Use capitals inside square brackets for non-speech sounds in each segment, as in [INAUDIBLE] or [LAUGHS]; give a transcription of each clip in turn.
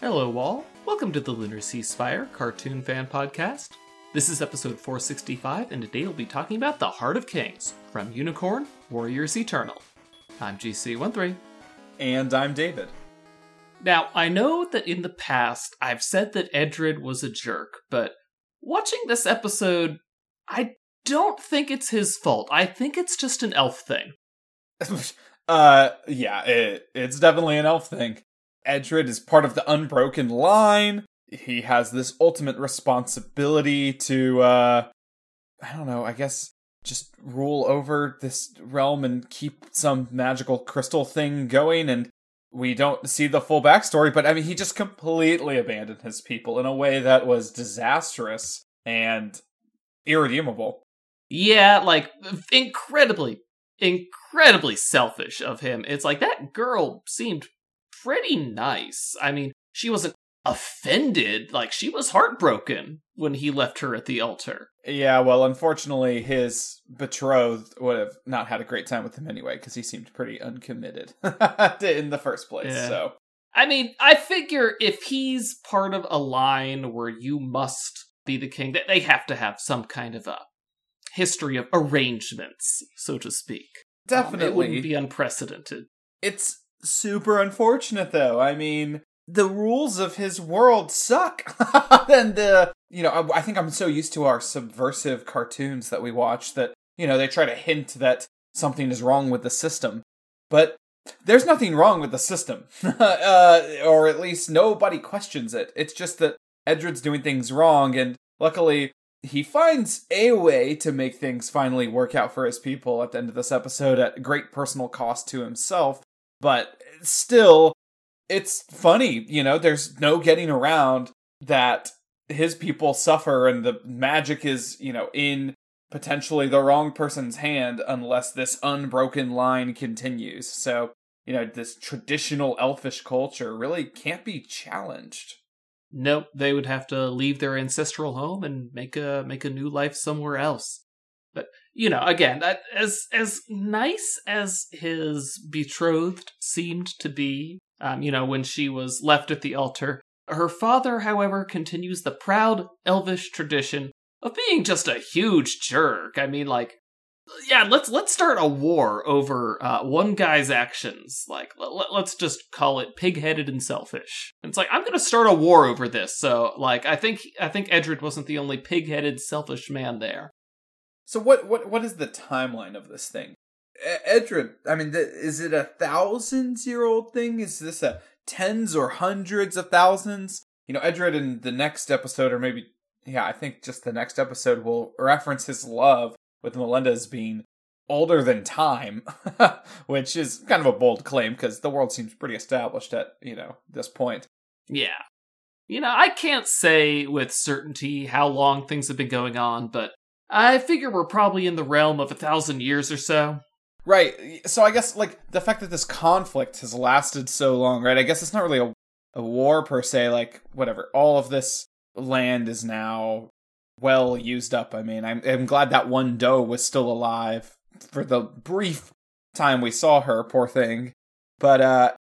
Hello, all. Welcome to the Lunar Sea Spire Cartoon Fan Podcast. This is episode 465, and today we'll be talking about The Heart of Kings from Unicorn Warriors Eternal. I'm GC13. And I'm David. Now, I know that in the past I've said that Edred was a jerk, but watching this episode, I don't think it's his fault. I think it's just an elf thing. [LAUGHS] uh, yeah, it, it's definitely an elf thing. Edred is part of the unbroken line. He has this ultimate responsibility to, uh, I don't know, I guess just rule over this realm and keep some magical crystal thing going. And we don't see the full backstory, but I mean, he just completely abandoned his people in a way that was disastrous and irredeemable. Yeah, like incredibly, incredibly selfish of him. It's like that girl seemed pretty nice. I mean, she wasn't offended, like she was heartbroken when he left her at the altar. Yeah, well, unfortunately, his betrothed would have not had a great time with him anyway because he seemed pretty uncommitted [LAUGHS] in the first place. Yeah. So, I mean, I figure if he's part of a line where you must be the king, that they have to have some kind of a history of arrangements, so to speak. Definitely, um, it wouldn't be unprecedented. It's super unfortunate, though. I mean, the rules of his world suck. [LAUGHS] and the, you know, I, I think I'm so used to our subversive cartoons that we watch that you know they try to hint that something is wrong with the system, but there's nothing wrong with the system, [LAUGHS] uh, or at least nobody questions it. It's just that Edred's doing things wrong, and luckily he finds a way to make things finally work out for his people at the end of this episode at great personal cost to himself. But still, it's funny, you know, there's no getting around that his people suffer and the magic is, you know, in potentially the wrong person's hand unless this unbroken line continues. So, you know, this traditional elfish culture really can't be challenged. Nope, they would have to leave their ancestral home and make a make a new life somewhere else. But you know, again, as as nice as his betrothed seemed to be, um, you know, when she was left at the altar, her father, however, continues the proud elvish tradition of being just a huge jerk. I mean, like, yeah, let's let's start a war over uh, one guy's actions. Like, let, us just call it pig-headed and selfish. It's like I'm gonna start a war over this. So, like, I think I think Edred wasn't the only pig-headed, selfish man there. So, what what what is the timeline of this thing? Edred, I mean, is it a thousands year old thing? Is this a tens or hundreds of thousands? You know, Edred in the next episode, or maybe, yeah, I think just the next episode will reference his love with Melinda as being older than time, [LAUGHS] which is kind of a bold claim because the world seems pretty established at, you know, this point. Yeah. You know, I can't say with certainty how long things have been going on, but I figure we're probably in the realm of a thousand years or so. Right. So I guess like the fact that this conflict has lasted so long, right? I guess it's not really a, a war per se. Like whatever, all of this land is now well used up. I mean, I'm, I'm glad that one doe was still alive for the brief time we saw her. Poor thing. But uh,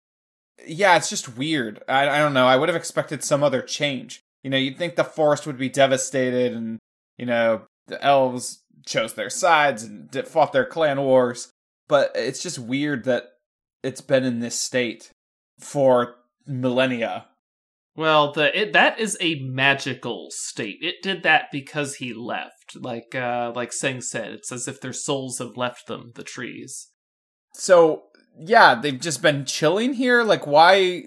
yeah, it's just weird. I I don't know. I would have expected some other change. You know, you'd think the forest would be devastated, and you know the elves chose their sides and fought their clan wars but it's just weird that it's been in this state for millennia. Well, the it, that is a magical state. It did that because he left. Like uh like Seng said, it's as if their souls have left them, the trees. So, yeah, they've just been chilling here. Like why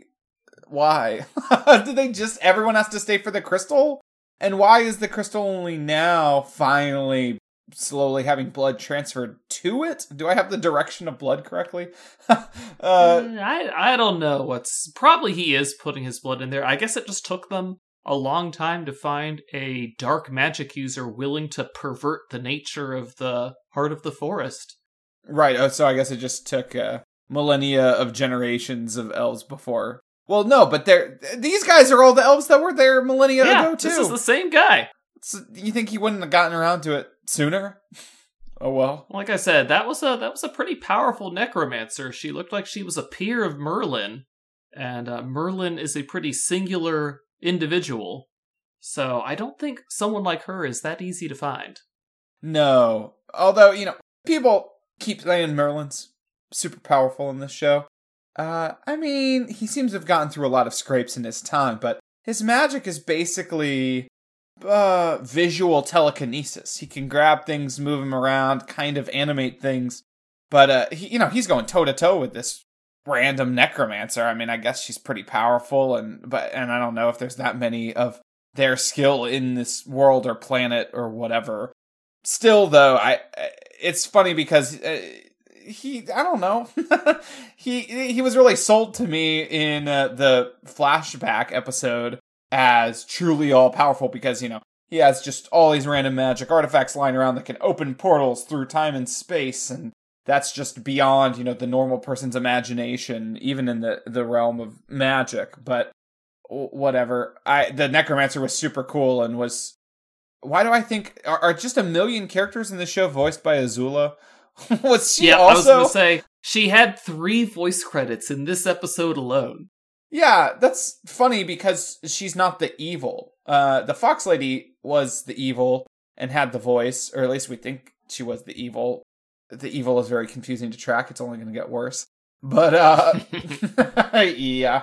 why? [LAUGHS] do they just everyone has to stay for the crystal? And why is the crystal only now finally slowly having blood transferred to it. Do I have the direction of blood correctly? [LAUGHS] uh, mm, I I don't know. What's probably he is putting his blood in there. I guess it just took them a long time to find a dark magic user willing to pervert the nature of the heart of the forest. Right. Oh, so I guess it just took uh, millennia of generations of elves before. Well, no, but they're these guys are all the elves that were there millennia yeah, ago too. This is the same guy. So you think he wouldn't have gotten around to it sooner? [LAUGHS] Oh well. Like I said, that was a that was a pretty powerful necromancer. She looked like she was a peer of Merlin, and uh, Merlin is a pretty singular individual. So I don't think someone like her is that easy to find. No. Although, you know, people keep saying Merlin's super powerful in this show. Uh, I mean, he seems to have gotten through a lot of scrapes in his time, but his magic is basically uh, visual telekinesis. He can grab things, move them around, kind of animate things. But uh, he, you know, he's going toe to toe with this random necromancer. I mean, I guess she's pretty powerful, and but and I don't know if there's that many of their skill in this world or planet or whatever. Still, though, I it's funny because uh, he I don't know. [LAUGHS] He he was really sold to me in uh, the flashback episode as truly all powerful because you know he has just all these random magic artifacts lying around that can open portals through time and space and that's just beyond you know the normal person's imagination even in the the realm of magic. But whatever. I the necromancer was super cool and was why do i think are, are just a million characters in the show voiced by azula [LAUGHS] was she yeah, also I was gonna say she had three voice credits in this episode alone. Yeah, that's funny because she's not the evil. Uh, the Fox Lady was the evil and had the voice, or at least we think she was the evil. The evil is very confusing to track. It's only going to get worse. But uh, [LAUGHS] [LAUGHS] yeah,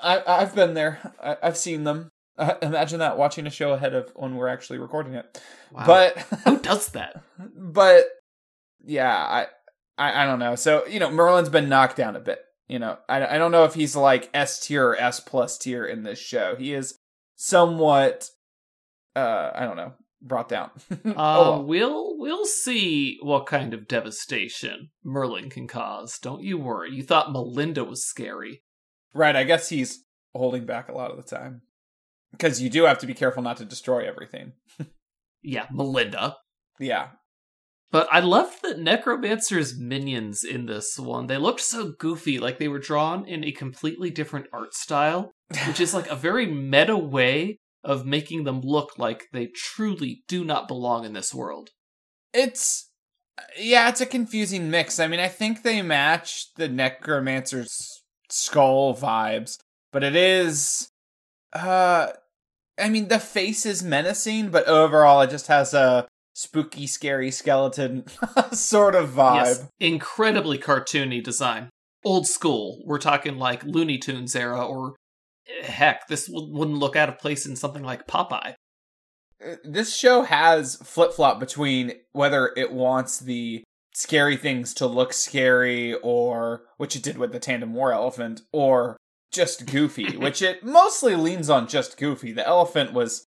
I, I've been there. I, I've seen them. Uh, imagine that watching a show ahead of when we're actually recording it. Wow. But [LAUGHS] Who does that? [LAUGHS] but yeah, I, I I don't know. So you know, Merlin's been knocked down a bit. You know, I I don't know if he's like S tier or S plus tier in this show. He is somewhat, uh, I don't know, brought down. [LAUGHS] Uh, oh, well. we'll we'll see what kind of devastation Merlin can cause. Don't you worry. You thought Melinda was scary. right. I guess he's holding back a lot of the time because you do have to be careful not to destroy everything. [LAUGHS] Yeah, Melinda. Yeah, But I loved the Necromancer's minions in this one. They looked so goofy, like they were drawn in a completely different art style, which is like a very meta way of making them look like they truly do not belong in this world. it's yeah, it's a confusing mix. I mean, I think they match the necromancer's skull vibes, but it is uh I mean, the face is menacing, but overall it just has a spooky, scary skeleton [LAUGHS] sort of vibe. Yes, incredibly cartoony design. Old school. We're talking like Looney Tunes era, or heck, this w- wouldn't look out of place in something like Popeye. Uh, This show has flip flop between whether it wants the scary things to look scary, or which it did with the tandem war elephant, or just goofy, which it mostly leans on just goofy. The elephant was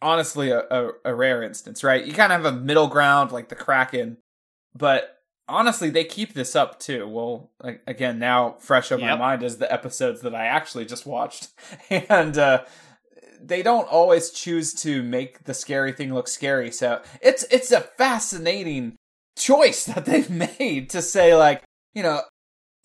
honestly a, a, a rare instance, right? You kind of have a middle ground like the Kraken, but honestly, they keep this up too. Well, like, again, now fresh on my mind is the episodes that I actually just watched, [LAUGHS] and uh, they don't always choose to make the scary thing look scary. So it's it's a fascinating choice [LAUGHS] that they've made to say like you know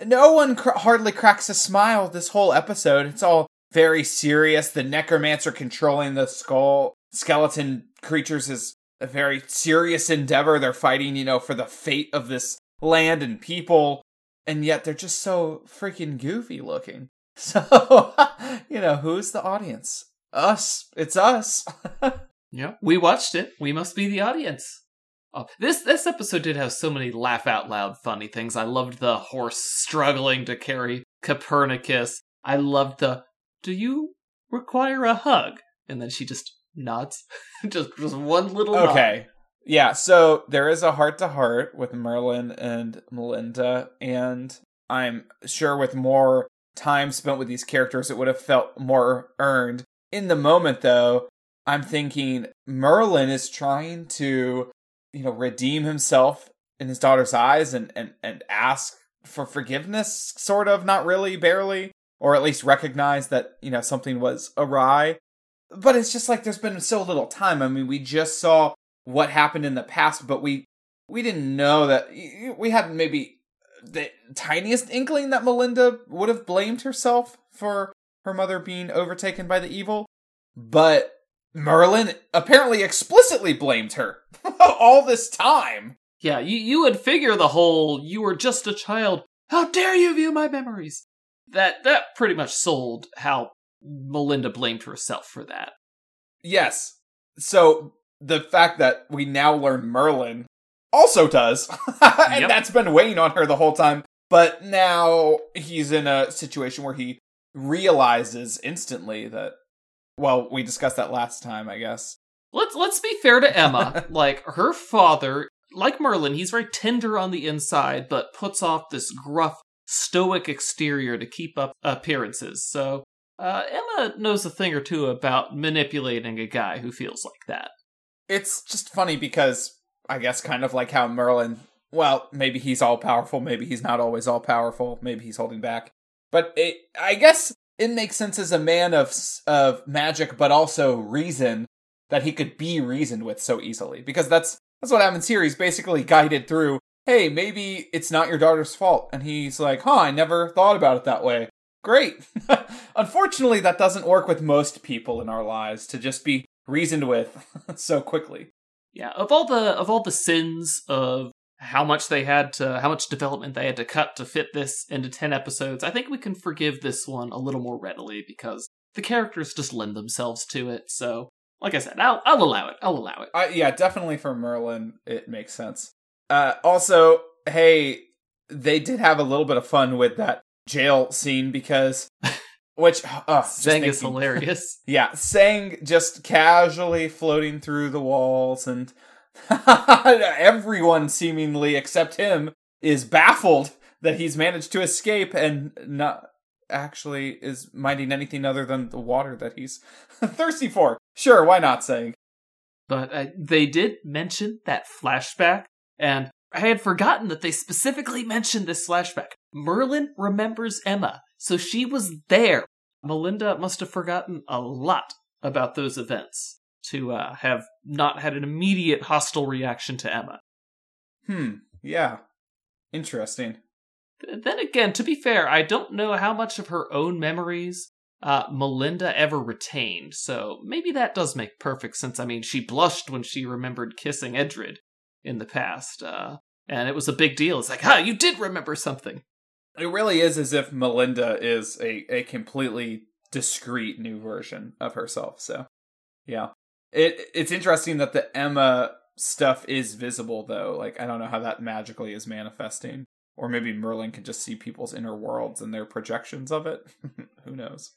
no one cr- hardly cracks a smile this whole episode. It's all very serious. The necromancer controlling the skull skeleton creatures is a very serious endeavor. They're fighting, you know, for the fate of this land and people, and yet they're just so freaking goofy looking. [LAUGHS] So, [LAUGHS] you know, who's the audience? Us. It's us. [LAUGHS] Yeah, we watched it. We must be the audience. Oh, this this episode did have so many laugh out loud funny things. I loved the horse struggling to carry Copernicus. I loved the "Do you require a hug?" and then she just nods, [LAUGHS] just just one little nod. Okay. Yeah, so there is a heart to heart with Merlin and Melinda, and I'm sure with more time spent with these characters, it would have felt more earned. In the moment, though, I'm thinking Merlin is trying to, you know, redeem himself in his daughter's eyes and, and, and ask for forgiveness, sort of, not really, barely, or at least recognize that, you know, something was awry. But it's just like there's been so little time. I mean, we just saw what happened in the past, but we we didn't know that we had maybe the tiniest inkling that Melinda would have blamed herself for her mother being overtaken by the evil. But Merlin apparently explicitly blamed her [LAUGHS] all this time. Yeah, you you would figure the whole "you were just a child. How dare you view my memories?" that that pretty much sold how Melinda blamed herself for that. Yes. So the fact that we now learn Merlin also does, [LAUGHS] and Yep. that's been weighing on her the whole time. But now he's in a situation where he realizes instantly that. Well, we discussed that last time, I guess. Let's let's be fair to Emma. [LAUGHS] like her father, like Merlin, he's very tender on the inside, but puts off this gruff, stoic exterior to keep up appearances. So uh, Emma knows a thing or two about manipulating a guy who feels like that. It's just funny because I guess kind of like how Merlin, well, maybe he's all powerful, maybe he's not always all powerful, maybe he's holding back. But it, I guess it makes sense as a man of of magic but also reason that he could be reasoned with so easily because that's that's what happens here. He's basically guided through, "Hey, maybe it's not your daughter's fault." And he's like, "Huh, I never thought about it that way." Great. [LAUGHS] Unfortunately, that doesn't work with most people in our lives to just be reasoned with [LAUGHS] so quickly. Yeah, of all the of all the sins of how much they had to how much development they had to cut to fit this into 10 episodes, I think we can forgive this one a little more readily because the characters just lend themselves to it. So, like I said, I'll I'll allow it. I'll allow it. Uh, yeah, definitely for Merlin, it makes sense. Uh, also, hey, they did have a little bit of fun with that jail scene because, [LAUGHS] which uh, Sang is hilarious. [LAUGHS] Yeah, Sang just casually floating through the walls, and [LAUGHS] everyone seemingly except him is baffled that he's managed to escape and not actually is minding anything other than the water that he's [LAUGHS] thirsty for. Sure, why not, Sang? But uh, they did mention that flashback, and I had forgotten that they specifically mentioned this flashback. Merlin remembers Emma, so she was there. Melinda must have forgotten a lot about those events to uh, have not had an immediate hostile reaction to Emma. Hmm, yeah. Interesting. Then again, to be fair, I don't know how much of her own memories uh, Melinda ever retained, so maybe that does make perfect sense. I mean, she blushed when she remembered kissing Edred in the past, uh, and it was a big deal. It's like, ah, you did remember something. It really is as if Melinda is a, a completely discrete new version of herself. So, yeah. It it's interesting that the Emma stuff is visible though. Like I don't know how that magically is manifesting. Or maybe Merlin can just see people's inner worlds and their projections of it. [LAUGHS] Who knows?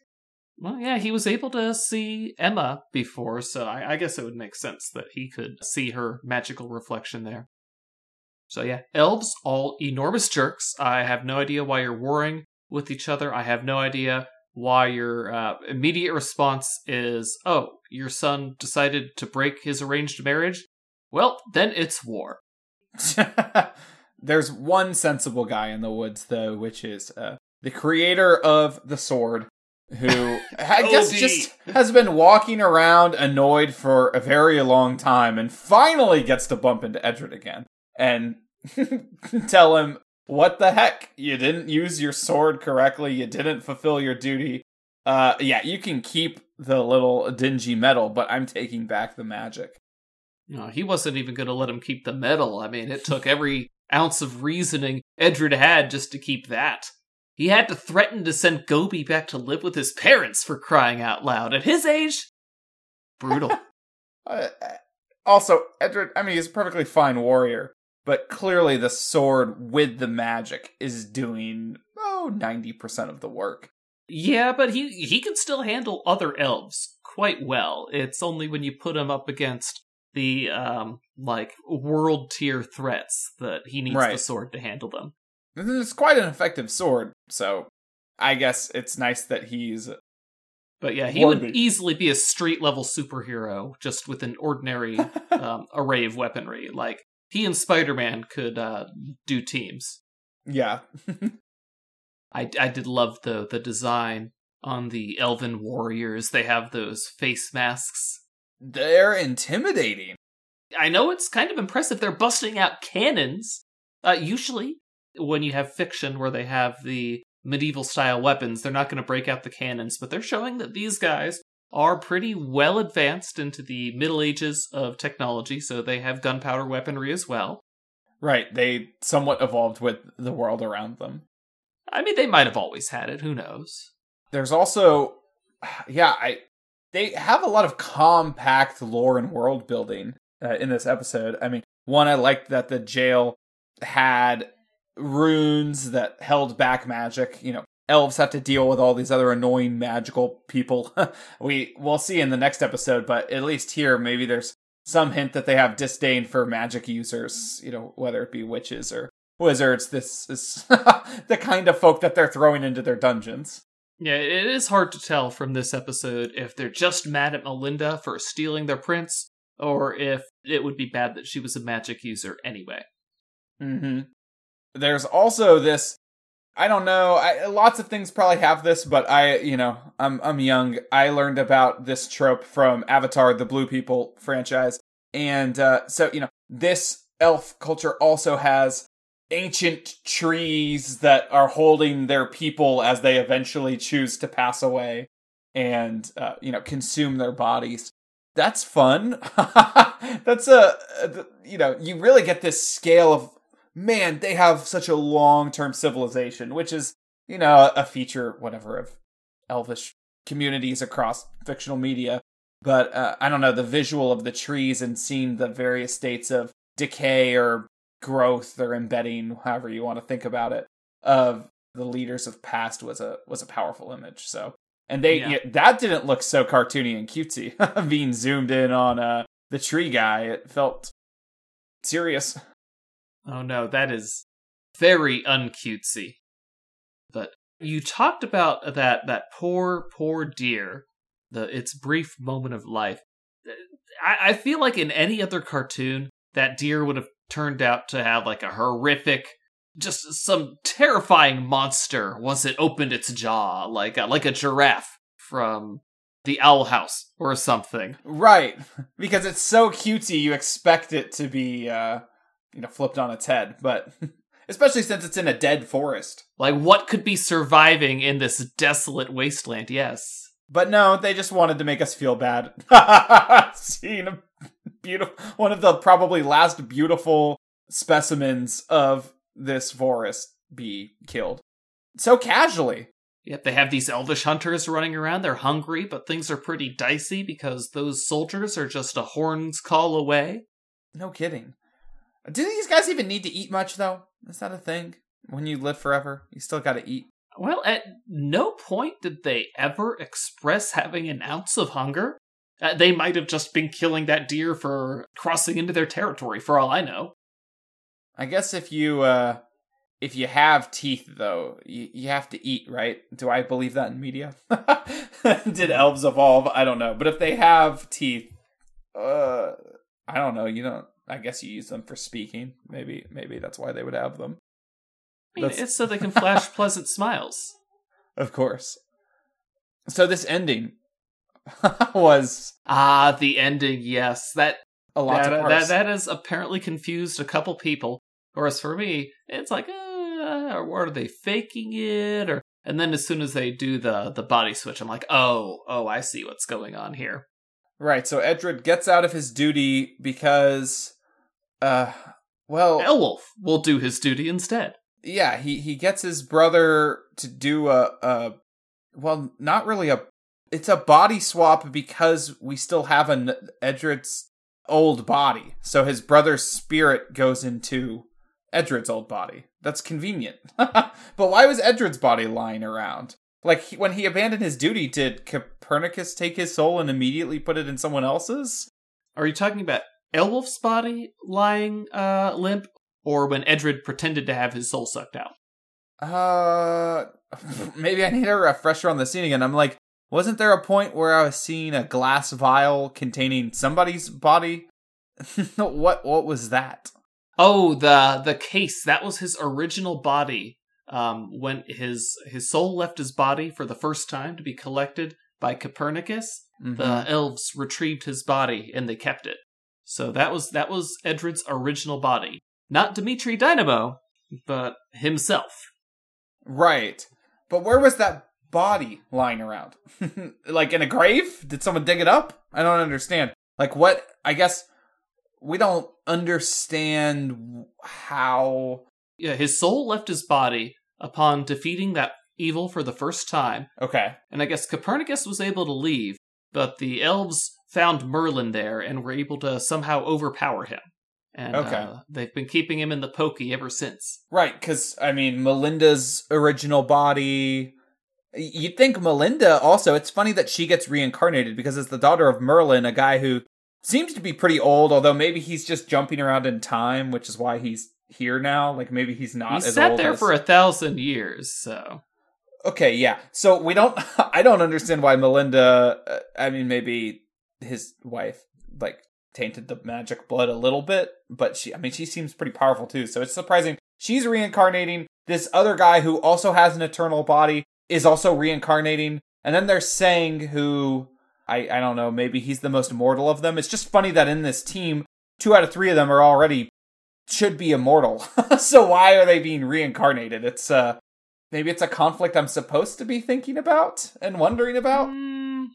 Well, yeah, he was able to see Emma before, so I, I guess it would make sense that he could see her magical reflection there. So yeah, elves, all enormous jerks. I have no idea why you're warring with each other. I have no idea why your uh, immediate response is, oh, your son decided to break his arranged marriage? Well, then it's war. [LAUGHS] There's one sensible guy in the woods though, which is uh, the creator of the sword, who [LAUGHS] I guess just has been walking around annoyed for a very long time, and finally gets to bump into Edred again and [LAUGHS] tell him, "What the heck? You didn't use your sword correctly. You didn't fulfill your duty. Uh, yeah, you can keep the little dingy metal, but I'm taking back the magic." No, he wasn't even going to let him keep the medal. I mean, it took every ounce of reasoning Edred had just to keep that. He had to threaten to send Gobi back to live with his parents for crying out loud. At his age, brutal. [LAUGHS] Uh, also, Edred, I mean, he's a perfectly fine warrior, but clearly the sword with the magic is doing, oh, 90% of the work. yeah, but he he can still handle other elves quite well. It's only when you put him up against the um like world tier threats that he needs the sword to handle them. It's quite an effective sword, so I guess it's nice that he's. But yeah, he would easily be a street level superhero just with an ordinary [LAUGHS] um, array of weaponry. Like he and Spider Man could uh, do teams. yeah. [LAUGHS] I I did love the the design on the Elven warriors. They have those face masks. They're intimidating. I know it's kind of impressive. They're busting out cannons. Uh, usually, when you have fiction where they have the medieval style weapons, they're not going to break out the cannons, but they're showing that these guys are pretty well advanced into the Middle Ages of technology, so they have gunpowder weaponry as well. Right, they somewhat evolved with the world around them. I mean, they might have always had it. Who knows? There's also, yeah, I they have a lot of compact lore and world building uh, in this episode. I mean, one I liked that the jail had runes that held back magic. You know, elves have to deal with all these other annoying magical people. [LAUGHS] we we'll see in the next episode, but at least here maybe there's some hint that they have disdain for magic users, you know, whether it be witches or wizards. This is [LAUGHS] the kind of folk that they're throwing into their dungeons. Yeah, it is hard to tell from this episode if they're just mad at Melinda for stealing their prince, or if it would be bad that she was a magic user anyway. Mm-hmm. There's also this. I don't know. I, lots of things probably have this, but I, you know, I'm I'm young. I learned about this trope from Avatar: The Blue People franchise, and uh, so you know, this elf culture also has ancient trees that are holding their people as they eventually choose to pass away and uh, you know consume their bodies that's fun [LAUGHS] that's a, you know you really get this scale of man they have such a long-term civilization which is you know a feature whatever of elvish communities across fictional media but uh, i don't know the visual of the trees and seeing the various states of decay or growth or embedding, however you want to think about it, of the leaders of past was a was a powerful image. So and they yeah. Yeah, that didn't look so cartoony and cutesy. [LAUGHS] Being zoomed in on uh the tree guy, it felt serious. Oh no, that is very uncutesy. But you talked about that that poor poor deer, the its brief moment of life. I, I feel like in any other cartoon, that deer would have turned out to have like a horrific just some terrifying monster once it opened its jaw like a, like a giraffe from the owl house or something right because it's so cutesy you expect it to be uh you know flipped on its head but [LAUGHS] especially since it's in a dead forest like what could be surviving in this desolate wasteland yes but no they just wanted to make us feel bad [LAUGHS] seeing a beautiful one of the probably last beautiful specimens of this forest be killed so casually. Yep, they have these elvish hunters running around. They're hungry, but things are pretty dicey because those soldiers are just a horn's call away. No kidding. Do these guys even need to eat much though? Is that a thing? When you live forever, you still got to eat. Well, at no point did they ever express having an ounce of hunger. Uh, they might have just been killing that deer for crossing into their territory, for all I know. I guess if you uh, if you have teeth, though, you, you have to eat, right? Do I believe that in media? [LAUGHS] Did elves evolve? I don't know, but if they have teeth, uh, I don't know. You don't. I guess you use them for speaking. Maybe maybe that's why they would have them. I mean, it's so they can flash [LAUGHS] pleasant smiles. Of course. So this ending [LAUGHS] was ah the ending. Yes, that a lot that, that that has apparently confused a couple people. Whereas for me, it's like, uh, or are they faking it? Or and then as soon as they do the the body switch, I'm like, oh, oh, I see what's going on here. Right. So Edred gets out of his duty because, uh, well, Elwolf will do his duty instead. Yeah, he he gets his brother to do a a, well, not really a it's a body swap because we still have an Edred's old body. So his brother's spirit goes into Edred's old body. That's convenient. [LAUGHS] but why was Edred's body lying around? Like he, when he abandoned his duty, did Copernicus take his soul and immediately put it in someone else's? Are you talking about Elwolf's body lying uh, limp, or when Edred pretended to have his soul sucked out? Uh, [LAUGHS] maybe I need a refresher on the scene again. I'm like, wasn't there a point where I was seeing a glass vial containing somebody's body? [LAUGHS] what what was that? Oh, the the case. That was his original body. Um, when his his soul left his body for the first time to be collected by Copernicus, mm-hmm. the elves retrieved his body and they kept it. So that was that was Edred's original body, not Dimitri Dynamo, but himself. Right. But where was that body lying around? [LAUGHS] like in a grave? Did someone dig it up? I don't understand. Like what? I guess we don't understand how yeah his soul left his body upon defeating that evil for the first time. Okay. And I guess Copernicus was able to leave, but the elves found Merlin there and were able to somehow overpower him. And Okay. uh, they've been keeping him in the pokey ever since. Right, because I mean, Melinda's original body. You'd think Melinda also. It's funny that she gets reincarnated because as the daughter of Merlin, a guy who seems to be pretty old, although maybe he's just jumping around in time, which is why he's here now. Like maybe he's not he as sat there as- for a thousand years, so Okay, yeah. So we don't. [LAUGHS] I don't understand why Melinda. Uh, I mean, maybe his wife like tainted the magic blood a little bit, but she. I mean, she seems pretty powerful too. So it's surprising she's reincarnating. This other guy who also has an eternal body is also reincarnating, and then there's Sang who. I, I don't know, maybe he's the most immortal of them. It's just funny that in this team, two out of three of them are already should be immortal. [LAUGHS] so why are they being reincarnated? It's uh maybe it's a conflict I'm supposed to be thinking about and wondering about. Mm,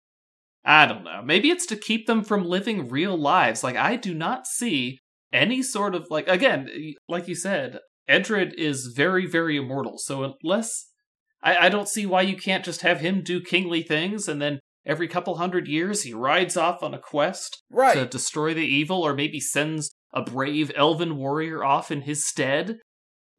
I don't know. Maybe it's to keep them from living real lives. Like I do not see any sort of like again, like you said, Edred is very, very immortal. So unless I, I don't see why you can't just have him do kingly things and then every couple hundred years he rides off on a quest Right. to destroy the evil or maybe sends a brave elven warrior off in his stead.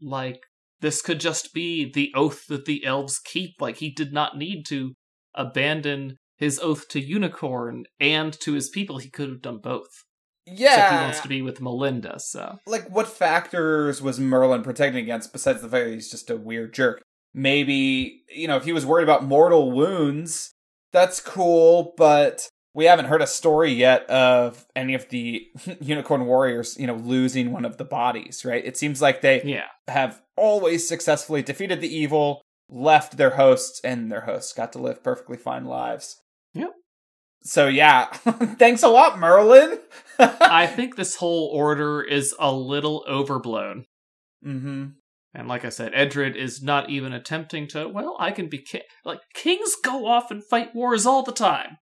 Like this could just be the oath that the elves keep. Like he did not need to abandon his oath to Unicorn and to his people. He could have done both. yeah. Except he wants to be with Melinda, so like what factors was Merlin protecting against besides the fact that he's just a weird jerk? Maybe, you know, if he was worried about mortal wounds, that's cool, but we haven't heard a story yet of any of the [LAUGHS] unicorn warriors, you know, losing one of the bodies, right? It seems like they yeah. have always successfully defeated the evil, left their hosts, and their hosts got to live perfectly fine lives. Yep. So yeah, [LAUGHS] thanks a lot, Merlin. [LAUGHS] I think this whole order is a little overblown. mm-hmm. And like I said, Edred is not even attempting to, well, I can be king. Like, kings go off and fight wars all the time.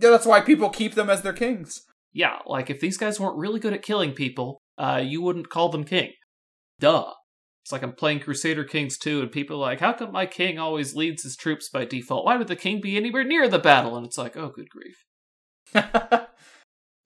Yeah, that's why people keep them as their kings. Yeah, like if these guys weren't really good at killing people, uh, you wouldn't call them king. Duh. It's like I'm playing Crusader Kings 2, and people are like, how come my king always leads his troops by default? Why would the king be anywhere near the battle? And it's like, oh, good grief. [LAUGHS]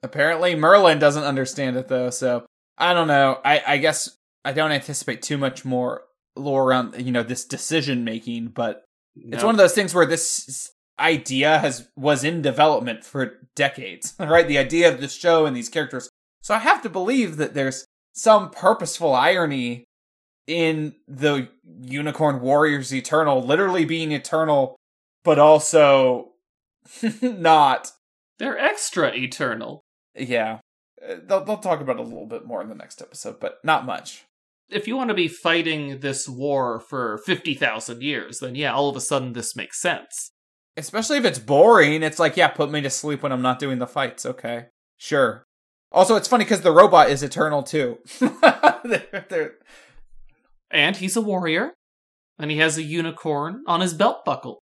Apparently, Merlin doesn't understand it though. So I don't know. I I guess I don't anticipate too much more lore around you know this decision making, but it's one of those things where this idea has was in development for decades, [LAUGHS] right? The idea of this show and these characters. So I have to believe that there's some purposeful irony in the Unicorn Warriors Eternal literally being eternal, but also [LAUGHS] not. They're extra eternal. Yeah. Uh, They'll, they'll talk about it a little bit more in the next episode, but not much. If you want to be fighting this war for 50,000 years, then yeah, all of a sudden this makes sense. Especially if it's boring. It's like, yeah, put me to sleep when I'm not doing the fights. Okay. Sure. Also, it's funny because the robot is eternal too. [LAUGHS] They're- they're- And he's a warrior, and he has a unicorn on his belt buckle,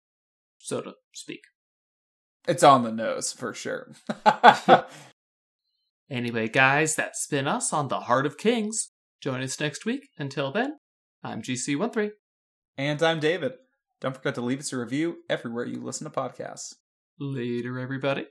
so to speak. it's on the nose for sure. [LAUGHS] Anyway, guys, that's been us on The Heart of Kings. Join us next week. Until then, I'm GC13. and I'm David. Don't forget to leave us a review everywhere you listen to podcasts. Later, everybody.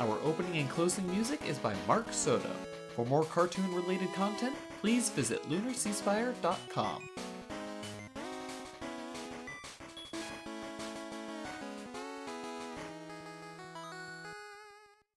Our opening and closing music is by Mark Soto. For more cartoon related content, please visit lunarseaspire.com.